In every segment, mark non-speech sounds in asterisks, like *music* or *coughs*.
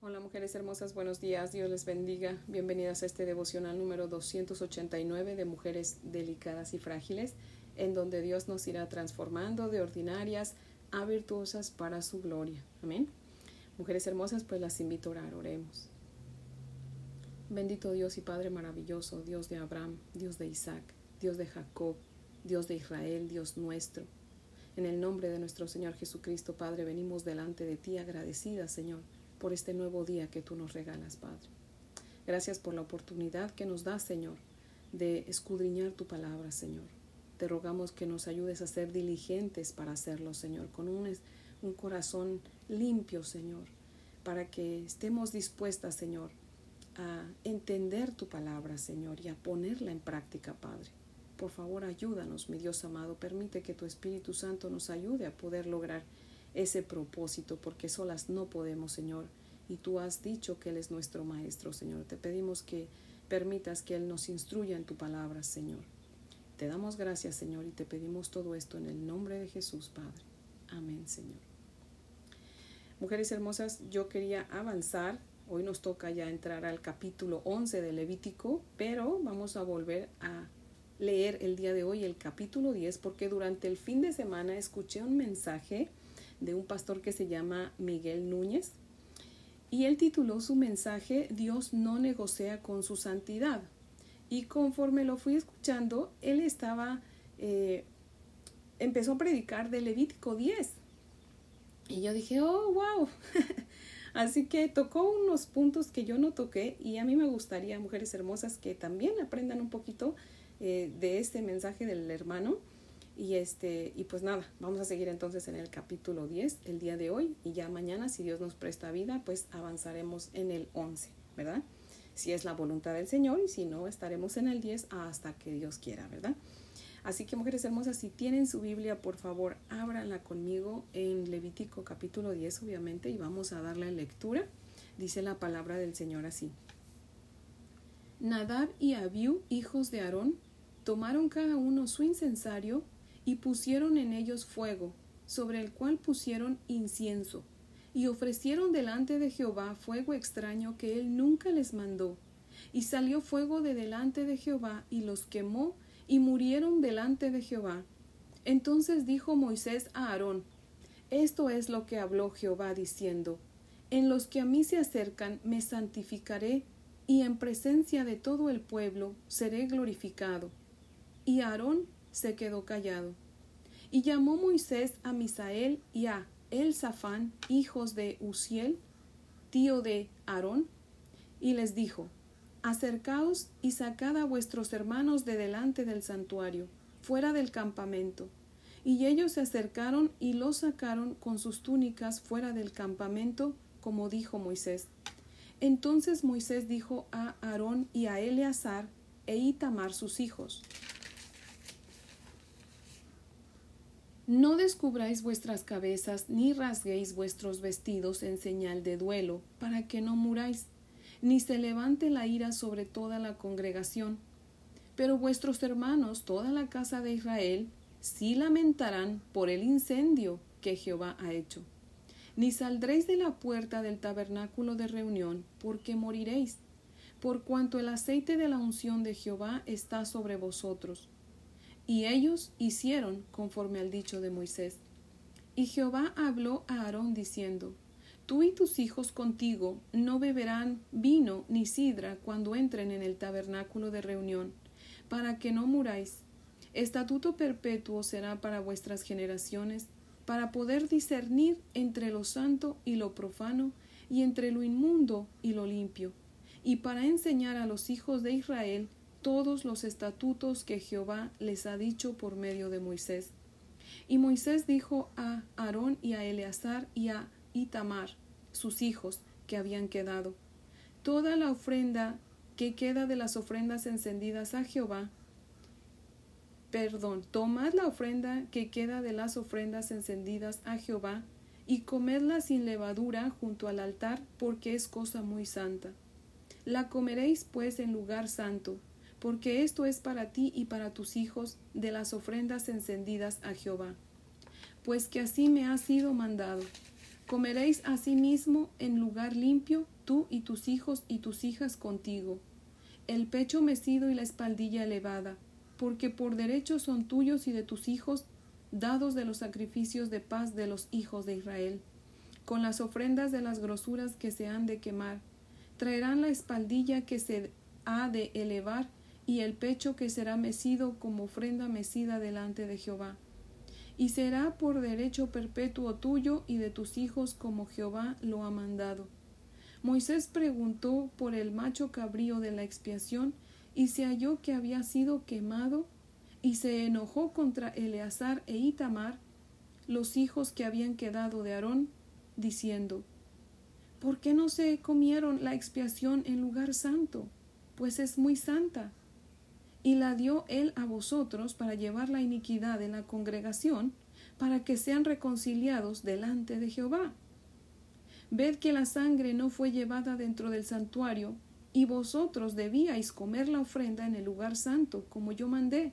Hola mujeres hermosas, buenos días, Dios les bendiga. Bienvenidas a este devocional número 289 de Mujeres Delicadas y Frágiles, en donde Dios nos irá transformando de ordinarias a virtuosas para su gloria. Amén. Mujeres hermosas, pues las invito a orar, oremos. Bendito Dios y Padre maravilloso, Dios de Abraham, Dios de Isaac, Dios de Jacob, Dios de Israel, Dios nuestro. En el nombre de nuestro Señor Jesucristo, Padre, venimos delante de ti agradecidas, Señor por este nuevo día que tú nos regalas, Padre. Gracias por la oportunidad que nos das, Señor, de escudriñar tu palabra, Señor. Te rogamos que nos ayudes a ser diligentes para hacerlo, Señor, con un, un corazón limpio, Señor, para que estemos dispuestas, Señor, a entender tu palabra, Señor, y a ponerla en práctica, Padre. Por favor, ayúdanos, mi Dios amado. Permite que tu Espíritu Santo nos ayude a poder lograr ese propósito, porque solas no podemos, Señor. Y tú has dicho que Él es nuestro Maestro, Señor. Te pedimos que permitas que Él nos instruya en tu palabra, Señor. Te damos gracias, Señor, y te pedimos todo esto en el nombre de Jesús, Padre. Amén, Señor. Mujeres hermosas, yo quería avanzar. Hoy nos toca ya entrar al capítulo 11 de Levítico, pero vamos a volver a leer el día de hoy el capítulo 10 porque durante el fin de semana escuché un mensaje de un pastor que se llama Miguel Núñez. Y él tituló su mensaje Dios no negocia con su santidad. Y conforme lo fui escuchando, él estaba, eh, empezó a predicar de Levítico 10. Y yo dije, oh, wow. *laughs* Así que tocó unos puntos que yo no toqué y a mí me gustaría, mujeres hermosas, que también aprendan un poquito eh, de este mensaje del hermano y este, y pues nada, vamos a seguir entonces en el capítulo 10 el día de hoy y ya mañana, si Dios nos presta vida, pues avanzaremos en el 11, ¿verdad? Si es la voluntad del Señor y si no, estaremos en el 10 hasta que Dios quiera, ¿verdad? Así que mujeres hermosas, si tienen su Biblia, por favor, ábranla conmigo en Levítico capítulo 10, obviamente, y vamos a darle lectura. Dice la palabra del Señor así. Nadab y Abiú, hijos de Aarón, tomaron cada uno su incensario y pusieron en ellos fuego, sobre el cual pusieron incienso, y ofrecieron delante de Jehová fuego extraño que él nunca les mandó. Y salió fuego de delante de Jehová, y los quemó, y murieron delante de Jehová. Entonces dijo Moisés a Aarón, Esto es lo que habló Jehová diciendo, En los que a mí se acercan me santificaré, y en presencia de todo el pueblo seré glorificado. Y Aarón se quedó callado. Y llamó Moisés a Misael y a Elzafán, hijos de Uziel, tío de Aarón, y les dijo, Acercaos y sacad a vuestros hermanos de delante del santuario, fuera del campamento. Y ellos se acercaron y los sacaron con sus túnicas fuera del campamento, como dijo Moisés. Entonces Moisés dijo a Aarón y a Eleazar e Itamar sus hijos, No descubráis vuestras cabezas, ni rasguéis vuestros vestidos en señal de duelo, para que no muráis, ni se levante la ira sobre toda la congregación. Pero vuestros hermanos, toda la casa de Israel, sí lamentarán por el incendio que Jehová ha hecho. Ni saldréis de la puerta del tabernáculo de reunión, porque moriréis, por cuanto el aceite de la unción de Jehová está sobre vosotros y ellos hicieron conforme al dicho de Moisés. Y Jehová habló a Aarón diciendo, Tú y tus hijos contigo no beberán vino ni sidra cuando entren en el tabernáculo de reunión, para que no muráis. Estatuto perpetuo será para vuestras generaciones, para poder discernir entre lo santo y lo profano, y entre lo inmundo y lo limpio, y para enseñar a los hijos de Israel todos los estatutos que Jehová les ha dicho por medio de Moisés. Y Moisés dijo a Aarón y a Eleazar y a Itamar, sus hijos, que habían quedado, toda la ofrenda que queda de las ofrendas encendidas a Jehová, perdón, tomad la ofrenda que queda de las ofrendas encendidas a Jehová, y comedla sin levadura junto al altar, porque es cosa muy santa. La comeréis pues en lugar santo, porque esto es para ti y para tus hijos de las ofrendas encendidas a Jehová. Pues que así me ha sido mandado. Comeréis asimismo en lugar limpio, tú y tus hijos y tus hijas contigo, el pecho mecido y la espaldilla elevada, porque por derecho son tuyos y de tus hijos, dados de los sacrificios de paz de los hijos de Israel, con las ofrendas de las grosuras que se han de quemar. Traerán la espaldilla que se ha de elevar y el pecho que será mecido como ofrenda mecida delante de Jehová y será por derecho perpetuo tuyo y de tus hijos como Jehová lo ha mandado. Moisés preguntó por el macho cabrío de la expiación y se halló que había sido quemado y se enojó contra Eleazar e Itamar, los hijos que habían quedado de Aarón, diciendo ¿Por qué no se comieron la expiación en lugar santo? Pues es muy santa y la dio él a vosotros para llevar la iniquidad en la congregación, para que sean reconciliados delante de Jehová. Ved que la sangre no fue llevada dentro del santuario, y vosotros debíais comer la ofrenda en el lugar santo, como yo mandé.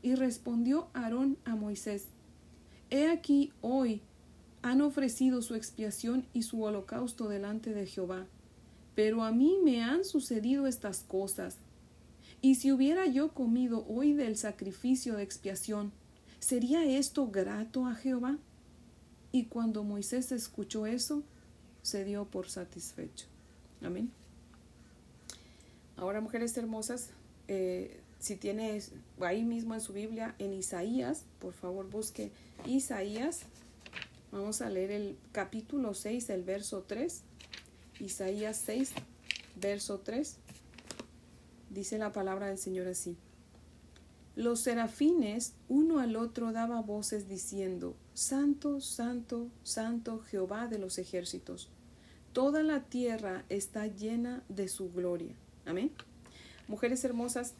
Y respondió Aarón a Moisés, He aquí hoy han ofrecido su expiación y su holocausto delante de Jehová, pero a mí me han sucedido estas cosas, y si hubiera yo comido hoy del sacrificio de expiación, ¿sería esto grato a Jehová? Y cuando Moisés escuchó eso, se dio por satisfecho. Amén. Ahora, mujeres hermosas, eh, si tienes ahí mismo en su Biblia, en Isaías, por favor busque Isaías. Vamos a leer el capítulo 6, el verso 3. Isaías 6, verso 3. Dice la palabra del Señor así. Los serafines uno al otro daba voces diciendo, Santo, Santo, Santo Jehová de los ejércitos. Toda la tierra está llena de su gloria. Amén. Mujeres hermosas,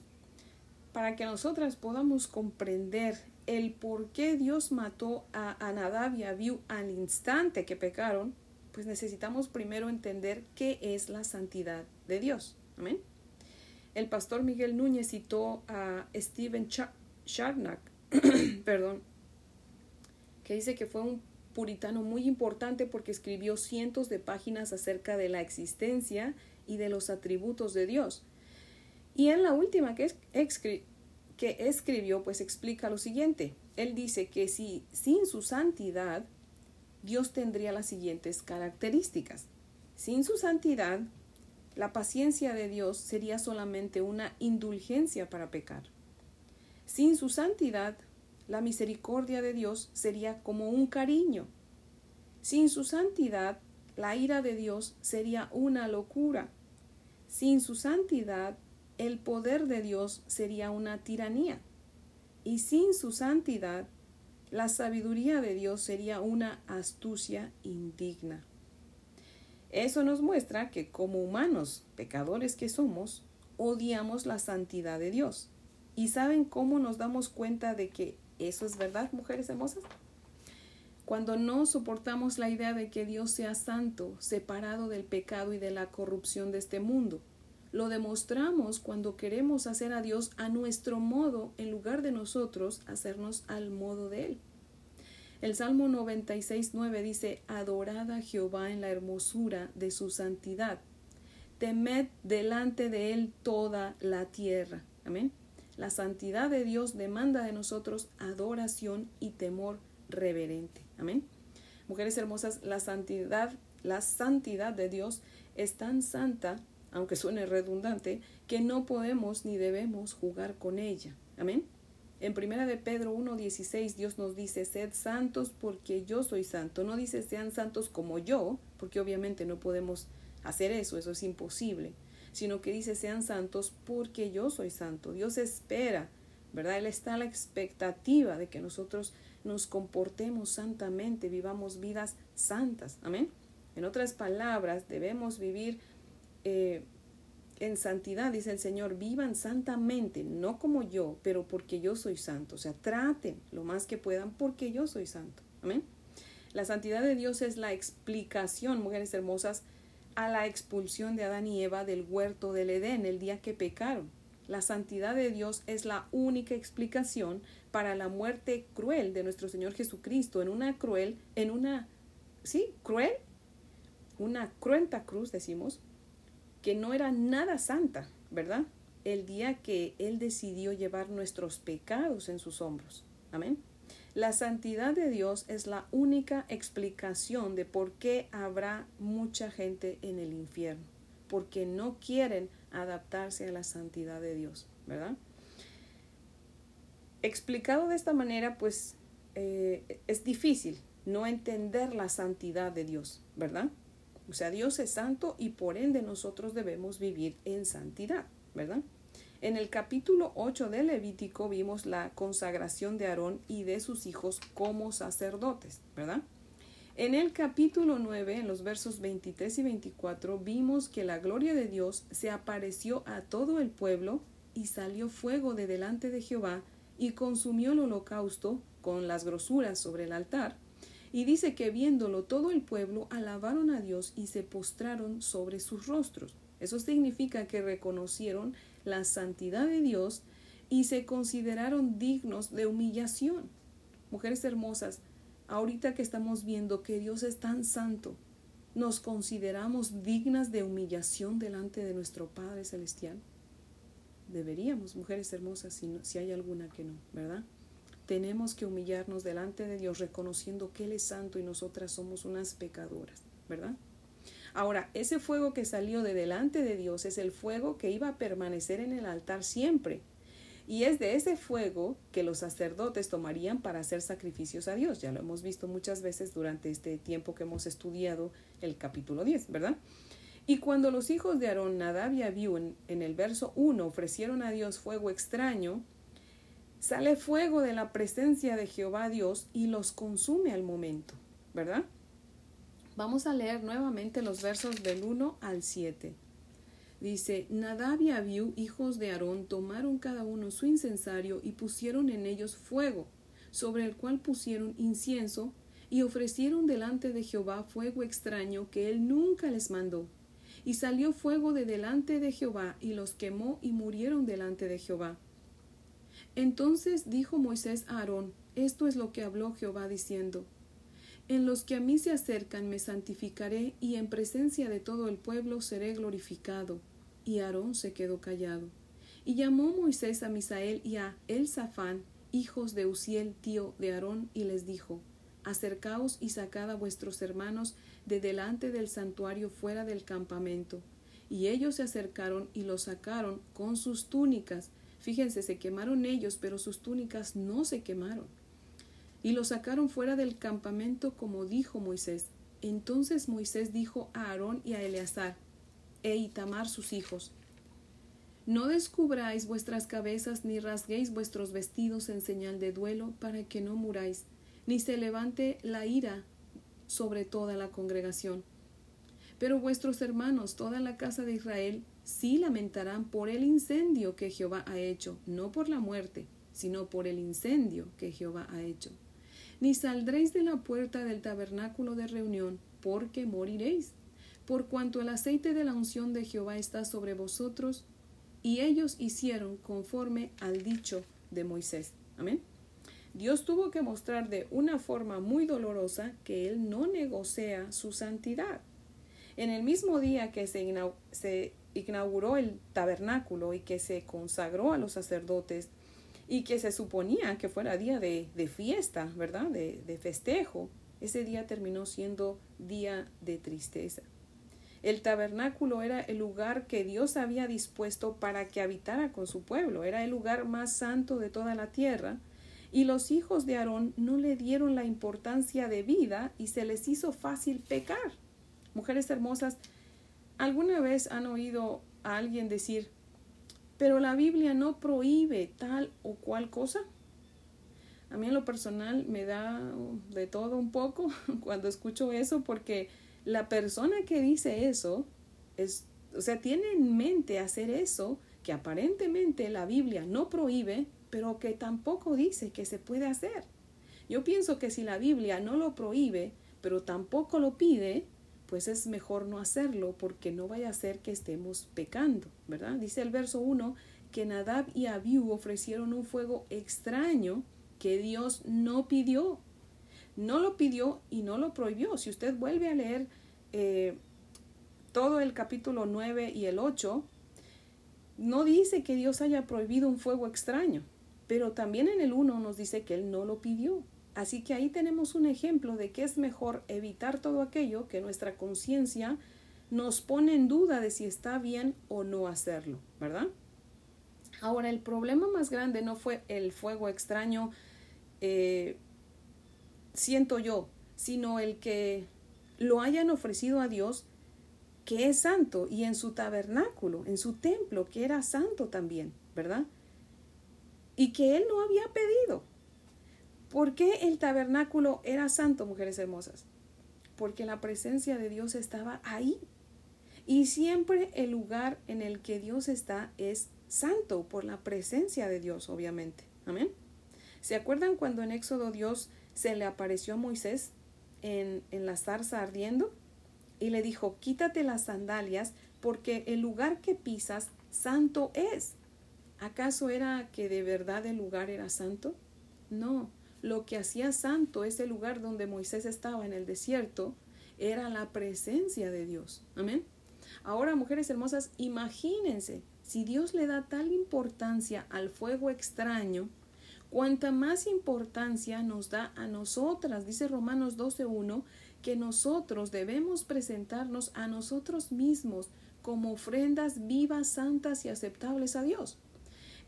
para que nosotras podamos comprender el por qué Dios mató a Anadab y a al instante que pecaron, pues necesitamos primero entender qué es la santidad de Dios. Amén. El pastor Miguel Núñez citó a Stephen Charnock, *clears throat* perdón, que dice que fue un puritano muy importante porque escribió cientos de páginas acerca de la existencia y de los atributos de Dios. Y en la última que, que escribió, pues explica lo siguiente. Él dice que si sin su santidad, Dios tendría las siguientes características. Sin su santidad, la paciencia de Dios sería solamente una indulgencia para pecar. Sin su santidad, la misericordia de Dios sería como un cariño. Sin su santidad, la ira de Dios sería una locura. Sin su santidad, el poder de Dios sería una tiranía. Y sin su santidad, la sabiduría de Dios sería una astucia indigna. Eso nos muestra que como humanos pecadores que somos, odiamos la santidad de Dios. ¿Y saben cómo nos damos cuenta de que eso es verdad, mujeres hermosas? Cuando no soportamos la idea de que Dios sea santo, separado del pecado y de la corrupción de este mundo. Lo demostramos cuando queremos hacer a Dios a nuestro modo en lugar de nosotros hacernos al modo de Él. El Salmo 96, 9 dice, Adorad a Jehová en la hermosura de su santidad. Temed delante de él toda la tierra. Amén. La santidad de Dios demanda de nosotros adoración y temor reverente. Amén. Mujeres hermosas, la santidad, la santidad de Dios es tan santa, aunque suene redundante, que no podemos ni debemos jugar con ella. Amén. En primera de Pedro 1.16 Dios nos dice, sed santos porque yo soy santo. No dice sean santos como yo, porque obviamente no podemos hacer eso, eso es imposible, sino que dice sean santos porque yo soy santo. Dios espera, ¿verdad? Él está a la expectativa de que nosotros nos comportemos santamente, vivamos vidas santas. Amén. En otras palabras, debemos vivir eh, en santidad, dice el Señor, vivan santamente, no como yo, pero porque yo soy santo. O sea, traten lo más que puedan porque yo soy santo. Amén. La santidad de Dios es la explicación, mujeres hermosas, a la expulsión de Adán y Eva del huerto del Edén el día que pecaron. La santidad de Dios es la única explicación para la muerte cruel de nuestro Señor Jesucristo en una cruel, en una sí, cruel, una cruenta cruz, decimos, que no era nada santa, ¿verdad? El día que Él decidió llevar nuestros pecados en sus hombros. Amén. La santidad de Dios es la única explicación de por qué habrá mucha gente en el infierno, porque no quieren adaptarse a la santidad de Dios, ¿verdad? Explicado de esta manera, pues eh, es difícil no entender la santidad de Dios, ¿verdad? O sea, Dios es santo y por ende nosotros debemos vivir en santidad, ¿verdad? En el capítulo 8 de Levítico vimos la consagración de Aarón y de sus hijos como sacerdotes, ¿verdad? En el capítulo 9, en los versos 23 y 24, vimos que la gloria de Dios se apareció a todo el pueblo y salió fuego de delante de Jehová y consumió el holocausto con las grosuras sobre el altar. Y dice que viéndolo todo el pueblo alabaron a Dios y se postraron sobre sus rostros. Eso significa que reconocieron la santidad de Dios y se consideraron dignos de humillación. Mujeres hermosas, ahorita que estamos viendo que Dios es tan santo, ¿nos consideramos dignas de humillación delante de nuestro Padre Celestial? Deberíamos, mujeres hermosas, si, si hay alguna que no, ¿verdad? Tenemos que humillarnos delante de Dios reconociendo que Él es santo y nosotras somos unas pecadoras, ¿verdad? Ahora, ese fuego que salió de delante de Dios es el fuego que iba a permanecer en el altar siempre. Y es de ese fuego que los sacerdotes tomarían para hacer sacrificios a Dios. Ya lo hemos visto muchas veces durante este tiempo que hemos estudiado el capítulo 10, ¿verdad? Y cuando los hijos de Aarón, Nadab y Abiú, en, en el verso 1 ofrecieron a Dios fuego extraño, sale fuego de la presencia de Jehová Dios y los consume al momento, ¿verdad? Vamos a leer nuevamente los versos del 1 al 7. Dice, Nadab y Abiú, hijos de Aarón, tomaron cada uno su incensario y pusieron en ellos fuego, sobre el cual pusieron incienso, y ofrecieron delante de Jehová fuego extraño que él nunca les mandó. Y salió fuego de delante de Jehová, y los quemó y murieron delante de Jehová. Entonces dijo Moisés a Aarón, Esto es lo que habló Jehová diciendo, en los que a mí se acercan me santificaré y en presencia de todo el pueblo seré glorificado. Y Aarón se quedó callado. Y llamó Moisés a Misael y a Elzafán, hijos de Uziel, tío de Aarón, y les dijo, Acercaos y sacad a vuestros hermanos de delante del santuario fuera del campamento. Y ellos se acercaron y los sacaron con sus túnicas. Fíjense, se quemaron ellos, pero sus túnicas no se quemaron y lo sacaron fuera del campamento como dijo Moisés. Entonces Moisés dijo a Aarón y a Eleazar, e Itamar sus hijos, No descubráis vuestras cabezas ni rasguéis vuestros vestidos en señal de duelo para que no muráis, ni se levante la ira sobre toda la congregación. Pero vuestros hermanos, toda la casa de Israel, sí lamentarán por el incendio que Jehová ha hecho, no por la muerte, sino por el incendio que Jehová ha hecho ni saldréis de la puerta del tabernáculo de reunión, porque moriréis, por cuanto el aceite de la unción de Jehová está sobre vosotros. Y ellos hicieron conforme al dicho de Moisés. Amén. Dios tuvo que mostrar de una forma muy dolorosa que Él no negocia su santidad. En el mismo día que se, inauguró el tabernáculo y que se consagró a los sacerdotes, y que se suponía que fuera día de, fiesta, ¿verdad? De, de festejo. Ese día terminó siendo día de tristeza. El tabernáculo era el lugar que Dios había dispuesto para que habitara con su pueblo, era el lugar más santo de toda la tierra, y los hijos de Aarón no le dieron la importancia de vida y se les hizo fácil pecar. Mujeres hermosas, ¿alguna vez han oído a alguien decir, pero la Biblia no prohíbe tal o cual cosa. A mí en lo personal me da de todo un poco *laughs* cuando escucho eso porque la persona que dice eso es, o sea, tiene en mente hacer eso que aparentemente la Biblia no prohíbe, pero que tampoco dice que se puede hacer. Yo pienso que si la Biblia no lo prohíbe, pero tampoco lo pide, pues es mejor no hacerlo porque no vaya a ser que estemos pecando, ¿verdad? Dice el verso 1 que Nadab y Abiú ofrecieron un fuego extraño que Dios no pidió. no lo pidió y no lo prohibió. Si usted vuelve a leer eh, todo el capítulo 9 y el 8, no dice que Dios haya prohibido un fuego extraño, pero también en el 1 nos dice que Él no lo pidió. Así que ahí tenemos un ejemplo de que es mejor evitar todo aquello que nuestra conciencia nos pone en duda de si está bien o no hacerlo, ¿verdad? Ahora, el problema más grande no fue el fuego extraño, eh, siento yo, sino el que lo hayan ofrecido a Dios que es santo, y en su tabernáculo, en su templo, que era santo también, ¿verdad? Y que él no había pedido. ¿Por qué el tabernáculo era santo, mujeres hermosas? Porque la presencia de Dios estaba ahí. Y siempre el lugar en el que Dios está es santo por la presencia de Dios, obviamente. Amén. ¿Se acuerdan cuando en Éxodo Dios se le apareció a Moisés en, en la zarza ardiendo? y le dijo, quítate las sandalias, porque el lugar que pisas santo es. ¿Acaso era que de verdad el lugar era santo? No, lo que hacía santo ese lugar donde Moisés estaba en el desierto era la presencia de Dios. Amén. Ahora, mujeres hermosas, imagínense, si Dios le da tal importancia al fuego extraño, cuanta más importancia nos da a nosotras, dice Romanos 12.1, que nosotros debemos presentarnos a nosotros mismos como ofrendas vivas, santas y aceptables a Dios.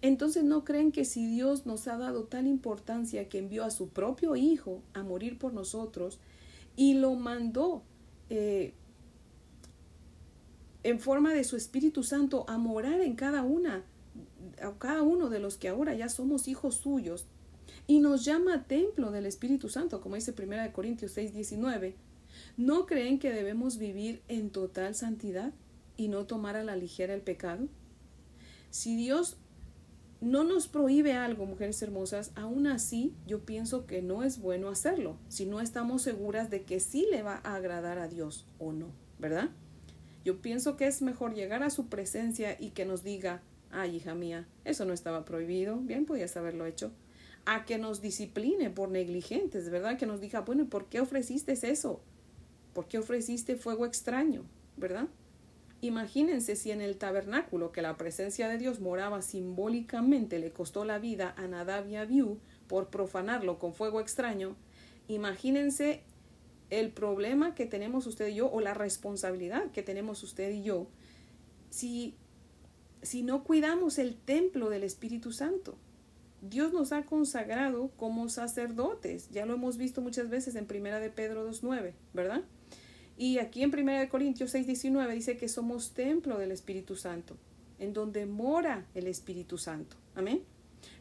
Entonces no creen que si Dios nos ha dado tal importancia que envió a su propio Hijo a morir por nosotros y lo mandó eh, en forma de su Espíritu Santo a morar en cada una, a cada uno de los que ahora ya somos hijos suyos, y nos llama templo del Espíritu Santo, como dice 1 Corintios 6, 19. ¿No creen que debemos vivir en total santidad y no tomar a la ligera el pecado? Si Dios no nos prohíbe algo, mujeres hermosas, aún así yo pienso que no es bueno hacerlo, si no estamos seguras de que sí le va a agradar a Dios o no, ¿verdad? Yo pienso que es mejor llegar a su presencia y que nos diga, ay hija mía, eso no estaba prohibido, bien podías haberlo hecho a que nos discipline por negligentes, ¿verdad? Que nos diga, bueno, ¿y por qué ofreciste eso? ¿Por qué ofreciste fuego extraño? ¿Verdad? Imagínense si en el tabernáculo que la presencia de Dios moraba simbólicamente le costó la vida a Nadab y Abiú por profanarlo con fuego extraño. Imagínense el problema que tenemos usted y yo o la responsabilidad que tenemos usted y yo si, si no cuidamos el templo del Espíritu Santo. Dios nos ha consagrado como sacerdotes. Ya lo hemos visto muchas veces en Primera de Pedro 2.9, ¿verdad? Y aquí en Primera de Corintios 6.19 dice que somos templo del Espíritu Santo, en donde mora el Espíritu Santo. Amén.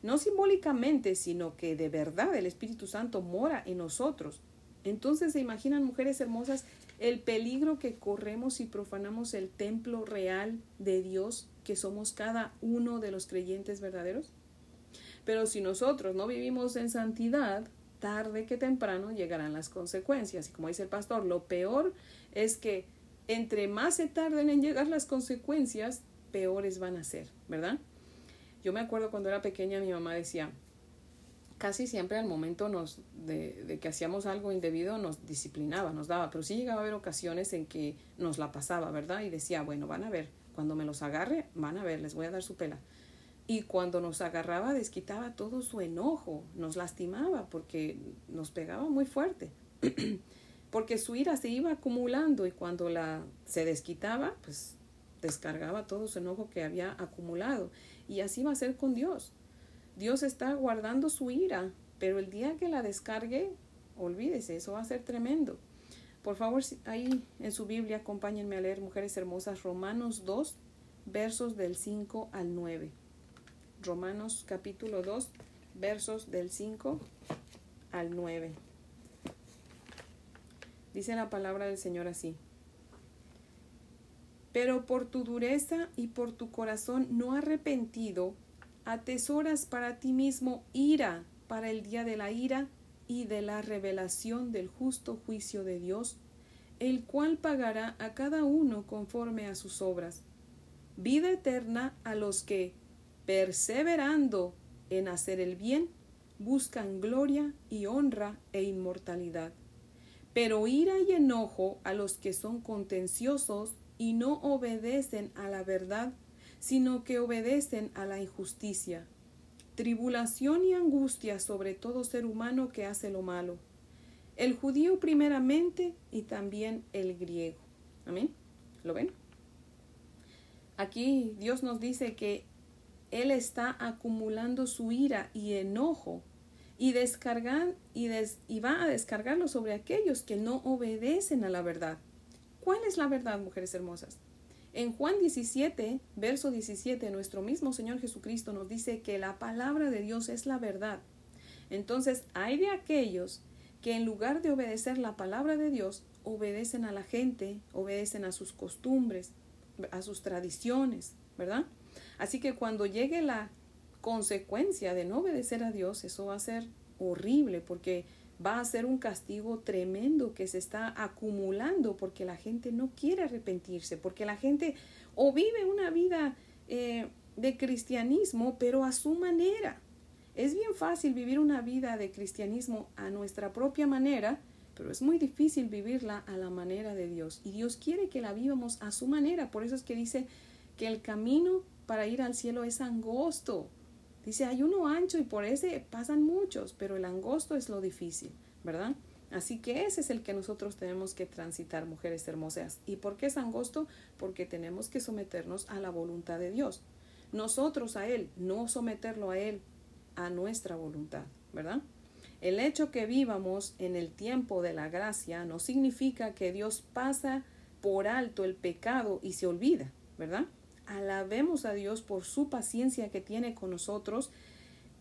No simbólicamente, sino que de verdad el Espíritu Santo mora en nosotros. Entonces se imaginan, mujeres hermosas, el peligro que corremos si profanamos el templo real de Dios que somos cada uno de los creyentes verdaderos. Pero si nosotros no vivimos en santidad, tarde que temprano llegarán las consecuencias. Y como dice el pastor, lo peor es que entre más se tarden en llegar las consecuencias, peores van a ser, ¿verdad? Yo me acuerdo cuando era pequeña, mi mamá decía, casi siempre al momento nos, de, de, que hacíamos algo indebido nos disciplinaba, nos daba, pero sí llegaba a haber ocasiones en que nos la pasaba, ¿verdad? Y decía, bueno, van a ver, cuando me los agarre, van a ver, les voy a dar su pela. Y cuando nos agarraba, desquitaba todo su enojo, nos lastimaba porque nos pegaba muy fuerte. *clears throat* porque su ira se iba acumulando y cuando la se desquitaba, pues descargaba todo su enojo que había acumulado. Y así va a ser con Dios. Dios está guardando su ira, pero el día que la descargue, olvídese, eso va a ser tremendo. Por favor, ahí en su Biblia, acompáñenme a leer, mujeres hermosas, Romanos 2, versos del 5 al 9. Romanos capítulo 2, versos del 5 al 9. Dice la palabra del Señor así. Pero por tu dureza y por tu corazón no arrepentido, atesoras para ti mismo ira para el día de la ira y de la revelación del justo juicio de Dios, el cual pagará a cada uno conforme a sus obras. Vida eterna a los que, perseverando en hacer el bien, buscan gloria y honra e inmortalidad. Pero ira y enojo a los que son contenciosos y no obedecen a la verdad, sino que obedecen a la injusticia. Tribulación y angustia sobre todo ser humano que hace lo malo. El judío primeramente y también el griego. Amén. ¿Lo ven? Aquí Dios nos dice que Él está acumulando su ira y enojo y, descargan, y, y va a descargarlo sobre aquellos que no obedecen a la verdad. ¿Cuál es la verdad, mujeres hermosas? En Juan 17, verso 17, nuestro mismo Señor Jesucristo nos dice que la palabra de Dios es la verdad. Entonces, hay de aquellos que en lugar de obedecer la palabra de Dios, obedecen a la gente, obedecen a sus costumbres, a sus tradiciones, ¿verdad? Así que cuando llegue la consecuencia de no obedecer a Dios, eso va a ser horrible porque va a ser un castigo tremendo que se está acumulando porque la gente no quiere arrepentirse, porque la gente o vive una vida eh, de cristianismo, pero a su manera. Es bien fácil vivir una vida de cristianismo a nuestra propia manera, pero es muy difícil vivirla a la manera de Dios. Y Dios quiere que la vivamos a su manera. Por eso es que dice que el camino para ir al cielo es angosto. Dice, hay uno ancho y por ese pasan muchos, pero el angosto es lo difícil, ¿verdad? Así que ese es el que nosotros tenemos que transitar, mujeres hermosas. ¿Y por qué es angosto? Porque tenemos que someternos a la voluntad de Dios. Nosotros a Él, no someterlo a Él, a nuestra voluntad, ¿verdad? El hecho que vivamos en el tiempo de la gracia no significa que Dios pasa por alto el pecado y se olvida, ¿verdad? Alabemos a Dios por su paciencia que tiene con nosotros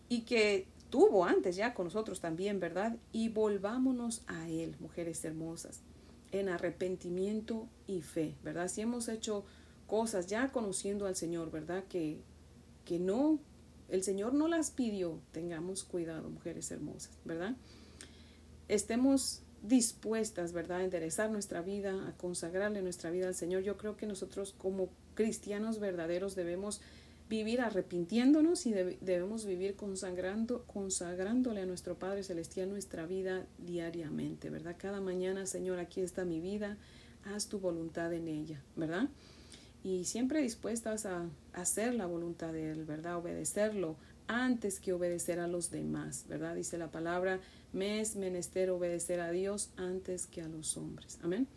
y que tuvo antes ya con nosotros también, ¿verdad? Y volvámonos a Él, mujeres hermosas, en arrepentimiento y fe, ¿verdad? Si hemos hecho cosas ya conociendo al Señor, ¿verdad? Que, que no el Señor no las pidió. Tengamos cuidado, mujeres hermosas, ¿verdad? Estemos dispuestas, ¿verdad?, a enderezar nuestra vida, a consagrarle nuestra vida al Señor. Yo creo que nosotros como cristianos verdaderos debemos vivir arrepintiéndonos y debemos vivir consagrando, consagrándole a nuestro Padre Celestial nuestra vida diariamente, ¿verdad? Cada mañana, Señor, aquí está mi vida, haz tu voluntad en ella, ¿verdad? y siempre dispuestas a hacer la voluntad de Él, ¿verdad? Obedecerlo antes que obedecer a los demás, ¿verdad? Dice la palabra, me es menester obedecer a Dios antes que a los hombres. Amén.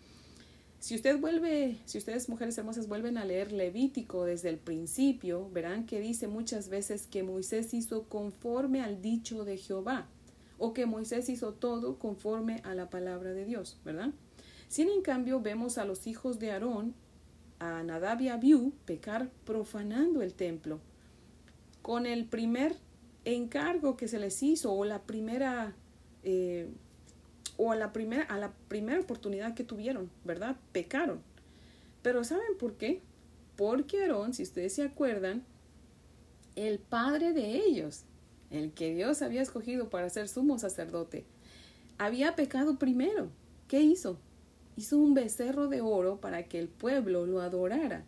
Si si ustedes mujeres hermosas vuelven a leer Levítico desde el principio, verán que dice muchas veces que Moisés hizo conforme al dicho de Jehová o que Moisés hizo todo conforme a la palabra de Dios, ¿verdad? Sin en cambio vemos a los hijos de Aarón a Nadab y Abiú pecar profanando el templo. Con el primer encargo que se les hizo o la primera eh, o a la primera a la primera oportunidad que tuvieron, ¿verdad? Pecaron. Pero ¿saben por qué? Porque Aarón, si ustedes se acuerdan, el padre de ellos, el que Dios había escogido para ser sumo sacerdote, había pecado primero. ¿Qué hizo? hizo un becerro de oro para que el pueblo lo adorara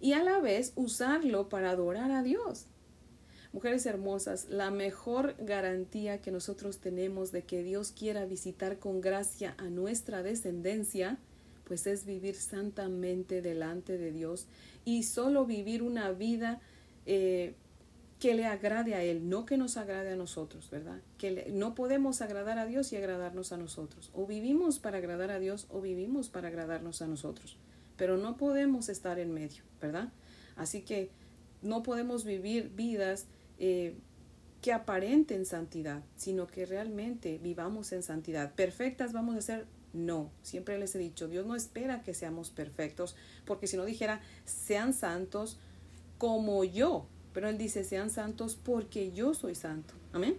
y a la vez usarlo para adorar a Dios. Mujeres hermosas, la mejor garantía que nosotros tenemos de que Dios quiera visitar con gracia a nuestra descendencia, pues es vivir santamente delante de Dios y solo vivir una vida eh, que le agrade a Él, no que nos agrade a nosotros, ¿verdad? Que no podemos agradar a Dios y agradarnos a nosotros. O vivimos para agradar a Dios o vivimos para agradarnos a nosotros. Pero no podemos estar en medio, ¿verdad? Así que no podemos vivir vidas eh, que aparenten santidad, sino que realmente vivamos en santidad. ¿Perfectas vamos a ser? No, siempre les he dicho, Dios no espera que seamos perfectos, porque si no dijera, sean santos como yo, pero Él dice, sean santos porque yo soy santo. Amén.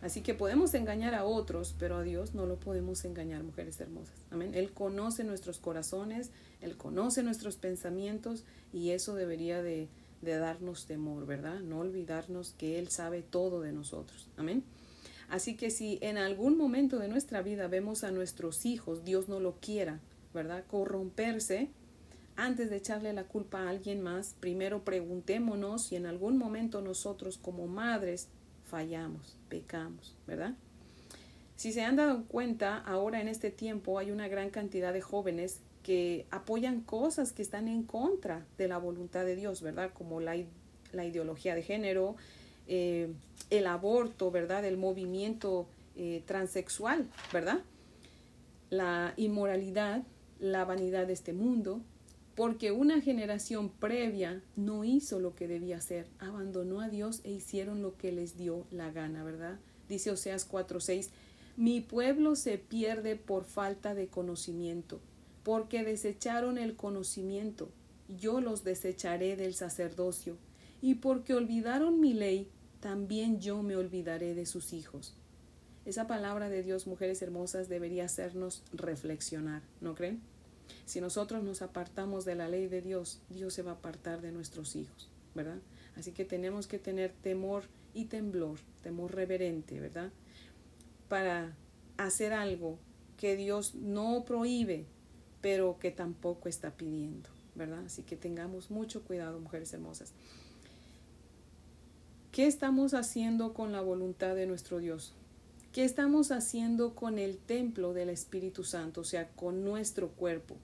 Así que podemos engañar a otros, pero a Dios no lo podemos engañar, mujeres hermosas. Amén. Él conoce nuestros corazones, Él conoce nuestros pensamientos y eso debería de, de darnos temor, ¿verdad? No olvidarnos que Él sabe todo de nosotros. Amén. Así que si en algún momento de nuestra vida vemos a nuestros hijos, Dios no lo quiera, ¿verdad? Corromperse, antes de echarle la culpa a alguien más, primero preguntémonos si en algún momento nosotros como madres fallamos, pecamos, ¿verdad? Si se han dado cuenta, ahora en este tiempo hay una gran cantidad de jóvenes que apoyan cosas que están en contra de la voluntad de Dios, ¿verdad? Como la, la ideología de género, eh, el aborto, ¿verdad? El movimiento eh, transexual, ¿verdad? La inmoralidad, la vanidad de este mundo, porque una generación previa no hizo lo que debía hacer, abandonó a Dios e hicieron lo que les dio la gana, ¿verdad? Dice Oseas 4:6, mi pueblo se pierde por falta de conocimiento, porque desecharon el conocimiento, yo los desecharé del sacerdocio, y porque olvidaron mi ley, también yo me olvidaré de sus hijos. Esa palabra de Dios, mujeres hermosas, debería hacernos reflexionar, ¿no creen? Si nosotros nos apartamos de la ley de Dios, Dios se va a apartar de nuestros hijos, ¿verdad? Así que tenemos que tener temor y temblor, temor reverente, ¿verdad? Para hacer algo que Dios no prohíbe, pero que tampoco está pidiendo, ¿verdad? Así que tengamos mucho cuidado, mujeres hermosas. ¿Qué estamos haciendo con la voluntad de nuestro Dios? ¿Qué estamos haciendo con el templo del Espíritu Santo, o sea, con nuestro cuerpo?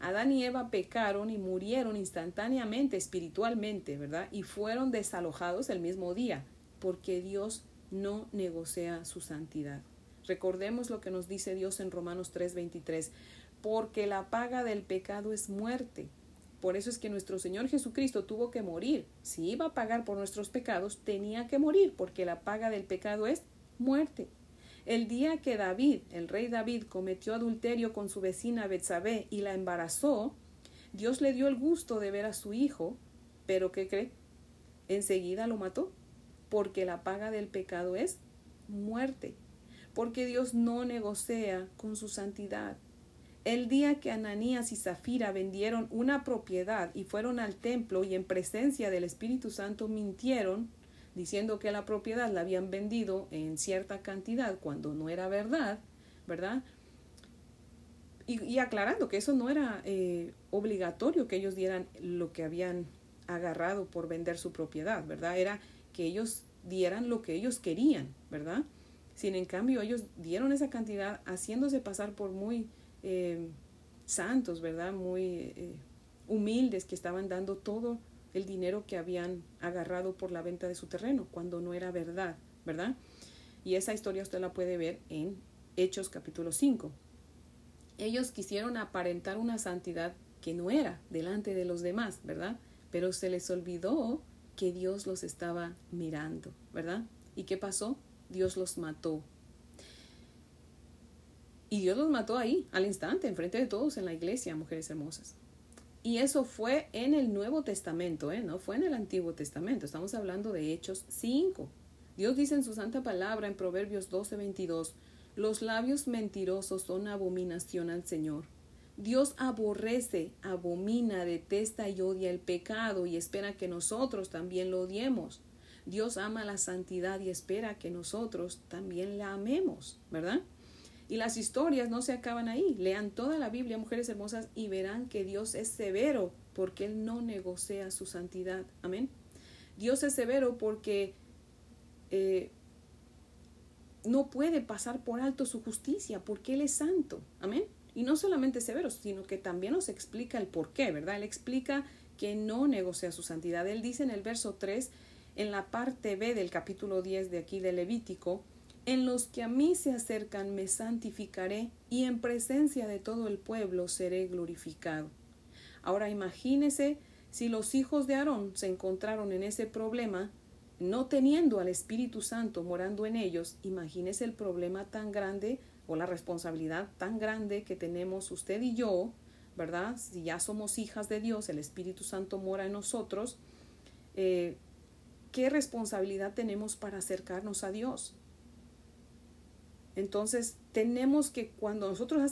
Adán y Eva pecaron y murieron instantáneamente, espiritualmente, ¿verdad? Y fueron desalojados el mismo día, porque Dios no negocia su santidad. Recordemos lo que nos dice Dios en Romanos 3:23, porque la paga del pecado es muerte, por eso es que nuestro Señor Jesucristo tuvo que morir. Si iba a pagar por nuestros pecados, tenía que morir, porque la paga del pecado es muerte. El día que David, el rey David, cometió adulterio con su vecina Betsabé y la embarazó, Dios le dio el gusto de ver a su hijo, pero ¿qué cree? Enseguida lo mató, porque la paga del pecado es muerte, porque Dios no negocia con su santidad. El día que Ananías y Zafira vendieron una propiedad y fueron al templo y en presencia del Espíritu Santo mintieron, diciendo que la propiedad la habían vendido en cierta cantidad cuando no era verdad, ¿verdad? Y, aclarando que eso no era eh, obligatorio que ellos dieran lo que habían agarrado por vender su propiedad, ¿verdad? Era que ellos dieran lo que ellos querían, ¿verdad? Sin en cambio ellos dieron esa cantidad haciéndose pasar por muy eh, santos, ¿verdad? Muy eh, humildes que estaban dando todo el dinero que habían agarrado por la venta de su terreno, cuando no era verdad, ¿verdad? Y esa historia usted la puede ver en Hechos capítulo 5. Ellos quisieron aparentar una santidad que no era delante de los demás, ¿verdad? Pero se les olvidó que Dios los estaba mirando, ¿verdad? ¿Y qué pasó? Dios los mató y Dios los mató ahí, al instante, enfrente de todos en la iglesia, mujeres hermosas. Y eso fue en el Nuevo Testamento, ¿eh? no fue en el Antiguo Testamento. Estamos hablando de Hechos 5. Dios dice en su santa palabra en Proverbios 12, 22, los labios mentirosos son abominación al Señor. Dios aborrece, abomina, detesta y odia el pecado y espera que nosotros también lo odiemos. Dios ama la santidad y espera que nosotros también la amemos, ¿verdad? Y las historias no se acaban ahí. Lean toda la Biblia, mujeres hermosas, y verán que Dios es severo porque Él no negocia su santidad. Amén. Dios es severo porque eh, no puede pasar por alto su justicia porque Él es santo. Amén. Y no solamente severo, sino que también nos explica el por qué, ¿verdad? Él explica que no negocia su santidad. Él dice en el verso 3, en la parte B del capítulo 10 de aquí de Levítico, en los que a mí se acercan me santificaré y en presencia de todo el pueblo seré glorificado. Ahora imagínese si los hijos de Aarón se encontraron en ese problema, no teniendo al Espíritu Santo morando en ellos, imagínese el problema tan grande o la responsabilidad tan grande que tenemos usted y yo, ¿verdad? Si ya somos hijas de Dios, el Espíritu Santo mora en nosotros, eh, ¿qué responsabilidad tenemos para acercarnos a Dios? Entonces, tenemos que, cuando nosotros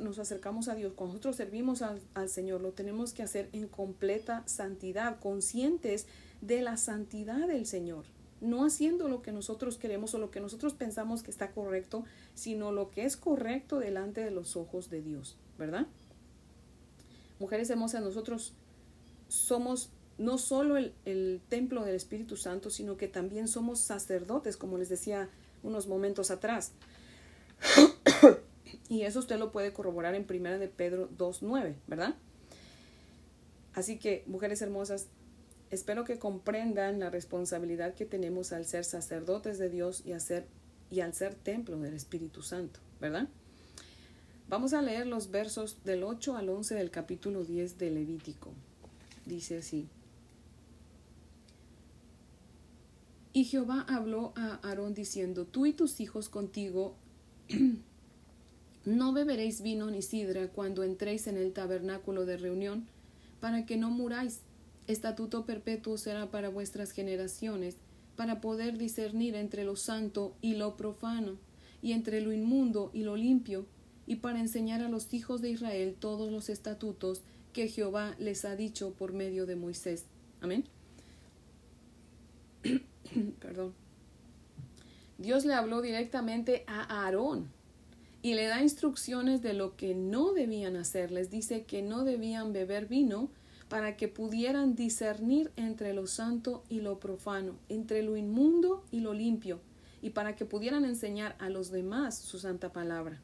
nos acercamos a Dios, cuando nosotros servimos al, Señor, lo tenemos que hacer en completa santidad, conscientes de la santidad del Señor. No haciendo lo que nosotros queremos o lo que nosotros pensamos que está correcto, sino lo que es correcto delante de los ojos de Dios, ¿verdad? Mujeres hermosas, nosotros somos no solo el templo del Espíritu Santo, sino que también somos sacerdotes, como les decía unos momentos atrás. *coughs* y eso usted lo puede corroborar en Primera de Pedro 2.9, ¿verdad? Así que, mujeres hermosas, espero que comprendan la responsabilidad que tenemos al ser sacerdotes de Dios y, hacer, y al ser templo del Espíritu Santo, ¿verdad? Vamos a leer los versos del 8 al 11 del capítulo 10 de Levítico. Dice así. Y Jehová habló a Aarón diciendo, tú y tus hijos contigo *clears throat* no beberéis vino ni sidra cuando entréis en el tabernáculo de reunión, para que no muráis. Estatuto perpetuo será para vuestras generaciones, para poder discernir entre lo santo y lo profano, y entre lo inmundo y lo limpio, y para enseñar a los hijos de Israel todos los estatutos que Jehová les ha dicho por medio de Moisés. Amén. *clears throat* perdón, Dios le habló directamente a Aarón y le da instrucciones de lo que no debían hacer. Les dice que no debían beber vino para que pudieran discernir entre lo santo y lo profano, entre lo inmundo y lo limpio, y para que pudieran enseñar a los demás su santa palabra.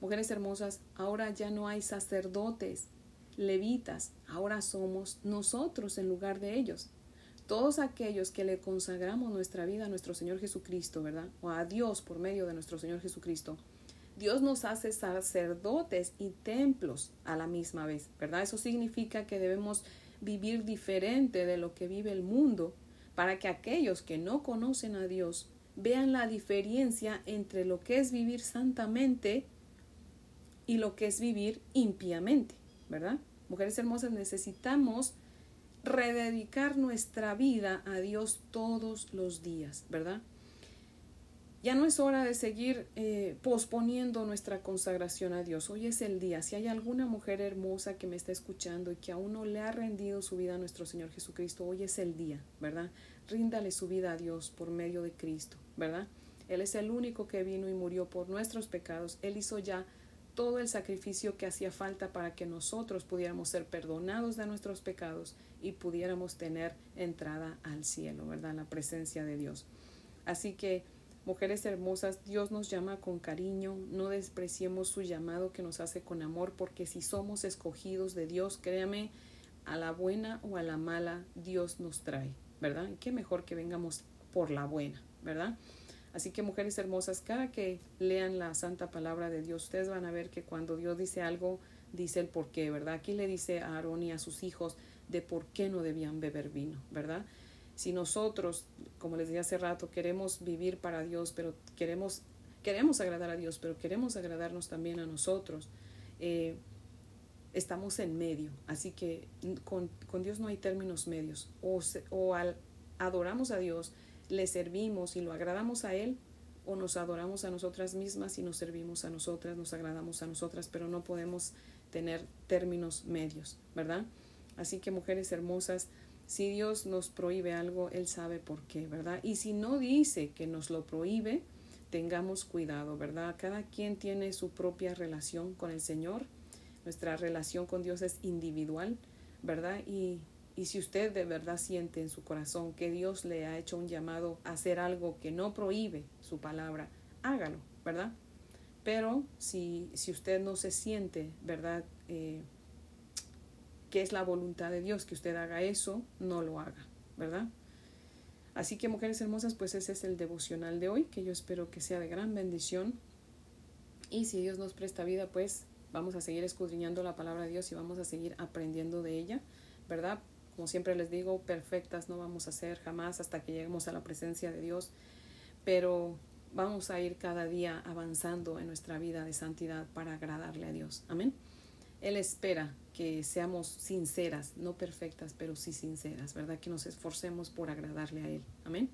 Mujeres hermosas, ahora ya no hay sacerdotes, levitas, ahora somos nosotros en lugar de ellos todos aquellos que le consagramos nuestra vida a nuestro Señor Jesucristo, ¿verdad? O a Dios por medio de nuestro Señor Jesucristo, Dios nos hace sacerdotes y templos a la misma vez, ¿verdad? Eso significa que debemos vivir diferente de lo que vive el mundo para que aquellos que no conocen a Dios vean la diferencia entre lo que es vivir santamente y lo que es vivir impiamente, ¿verdad? Mujeres hermosas, necesitamos rededicar nuestra vida a Dios todos los días, ¿verdad? Ya no es hora de seguir eh, posponiendo nuestra consagración a Dios. Hoy es el día. Si hay alguna mujer hermosa que me está escuchando y que aún no le ha rendido su vida a nuestro Señor Jesucristo, hoy es el día, ¿verdad? Ríndale su vida a Dios por medio de Cristo, ¿verdad? Él es el único que vino y murió por nuestros pecados. Él hizo ya todo el sacrificio que hacía falta para que nosotros pudiéramos ser perdonados de nuestros pecados y pudiéramos tener entrada al cielo, ¿verdad? La presencia de Dios. Así que, mujeres hermosas, Dios nos llama con cariño, no despreciemos su llamado que nos hace con amor, porque si somos escogidos de Dios, créame, a la buena o a la mala, Dios nos trae, ¿verdad? Qué mejor que vengamos por la buena, ¿verdad? Así que mujeres hermosas, cada que lean la santa palabra de Dios, ustedes van a ver que cuando Dios dice algo, dice el por qué, ¿verdad? Aquí le dice a Aarón y a sus hijos de por qué no debían beber vino, ¿verdad? Si nosotros, como les dije hace rato, queremos vivir para Dios, pero queremos, queremos agradar a Dios, pero queremos agradarnos también a nosotros, eh, estamos en medio. Así que con, con, Dios no hay términos medios. O, o al, adoramos a Dios, le servimos y lo agradamos a Él o nos adoramos a nosotras mismas y nos servimos a nosotras, nos agradamos a nosotras, pero no podemos tener términos medios, ¿verdad? Así que mujeres hermosas, si Dios nos prohíbe algo, Él sabe por qué, ¿verdad? Y si no dice que nos lo prohíbe, tengamos cuidado, ¿verdad? Cada quien tiene su propia relación con el Señor. Nuestra relación con Dios es individual, ¿verdad? Y y si usted de verdad siente en su corazón que Dios le ha hecho un llamado a hacer algo que no prohíbe su palabra, hágalo, ¿verdad? Pero si, si usted no se siente, ¿verdad? Eh, que es la voluntad de Dios que usted haga eso, no lo haga, ¿verdad? Así que mujeres hermosas, pues ese es el devocional de hoy, que yo espero que sea de gran bendición. Y si Dios nos presta vida, pues vamos a seguir escudriñando la palabra de Dios y vamos a seguir aprendiendo de ella, ¿verdad? Como siempre les digo, perfectas no vamos a ser jamás hasta que lleguemos a la presencia de Dios, pero vamos a ir cada día avanzando en nuestra vida de santidad para agradarle a Dios. Amén. Él espera que seamos sinceras, no perfectas, pero sí sinceras, ¿verdad? Que nos esforcemos por agradarle a Él. Amén.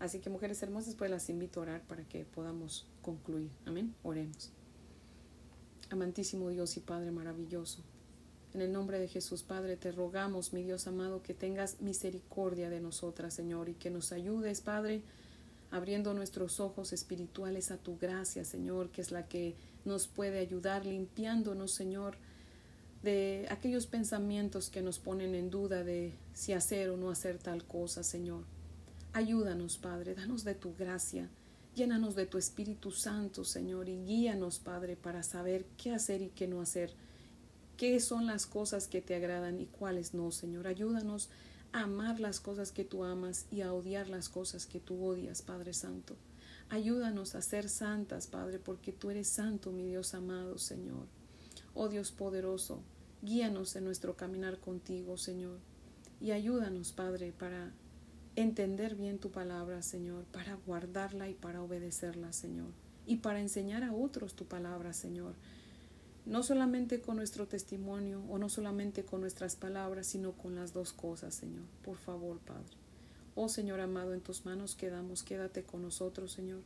Así que mujeres hermosas, pues las invito a orar para que podamos concluir. Amén. Oremos. Amantísimo Dios y Padre maravilloso. En el nombre de Jesús, Padre, te rogamos, mi Dios amado, que tengas misericordia de nosotras, Señor, y que nos ayudes, Padre, abriendo nuestros ojos espirituales a tu gracia, Señor, que es la que nos puede ayudar, limpiándonos, Señor, de aquellos pensamientos que nos ponen en duda de si hacer o no hacer tal cosa, Señor. Ayúdanos, Padre, danos de tu gracia, llénanos de tu Espíritu Santo, Señor, y guíanos, Padre, para saber qué hacer y qué no hacer, qué son las cosas que te agradan y cuáles no, Señor. Ayúdanos a amar las cosas que tú amas y a odiar las cosas que tú odias, Padre Santo. Ayúdanos a ser santas, Padre, porque tú eres santo, mi Dios amado, Señor. Oh Dios poderoso, guíanos en nuestro caminar contigo, Señor, y ayúdanos, Padre, para entender bien tu palabra, Señor, para guardarla y para obedecerla, Señor, y para enseñar a otros tu palabra, Señor. No solamente con nuestro testimonio o no solamente con nuestras palabras, sino con las dos cosas, Señor. Por favor, Padre. Oh Señor amado, en tus manos quedamos, quédate con nosotros, Señor.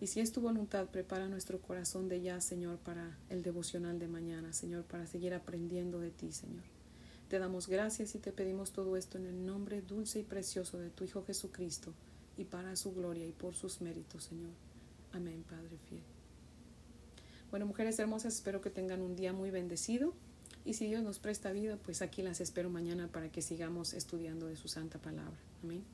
Y si es tu voluntad, prepara nuestro corazón de ya, Señor, para el devocional de mañana, Señor, para seguir aprendiendo de ti, Señor. Te damos gracias y te pedimos todo esto en el nombre dulce y precioso de tu Hijo Jesucristo, y para su gloria y por sus méritos, Señor. Amén, Padre fiel. Bueno, mujeres hermosas, espero que tengan un día muy bendecido. Y si Dios nos presta vida, pues aquí las espero mañana para que sigamos estudiando de su santa palabra. Amén.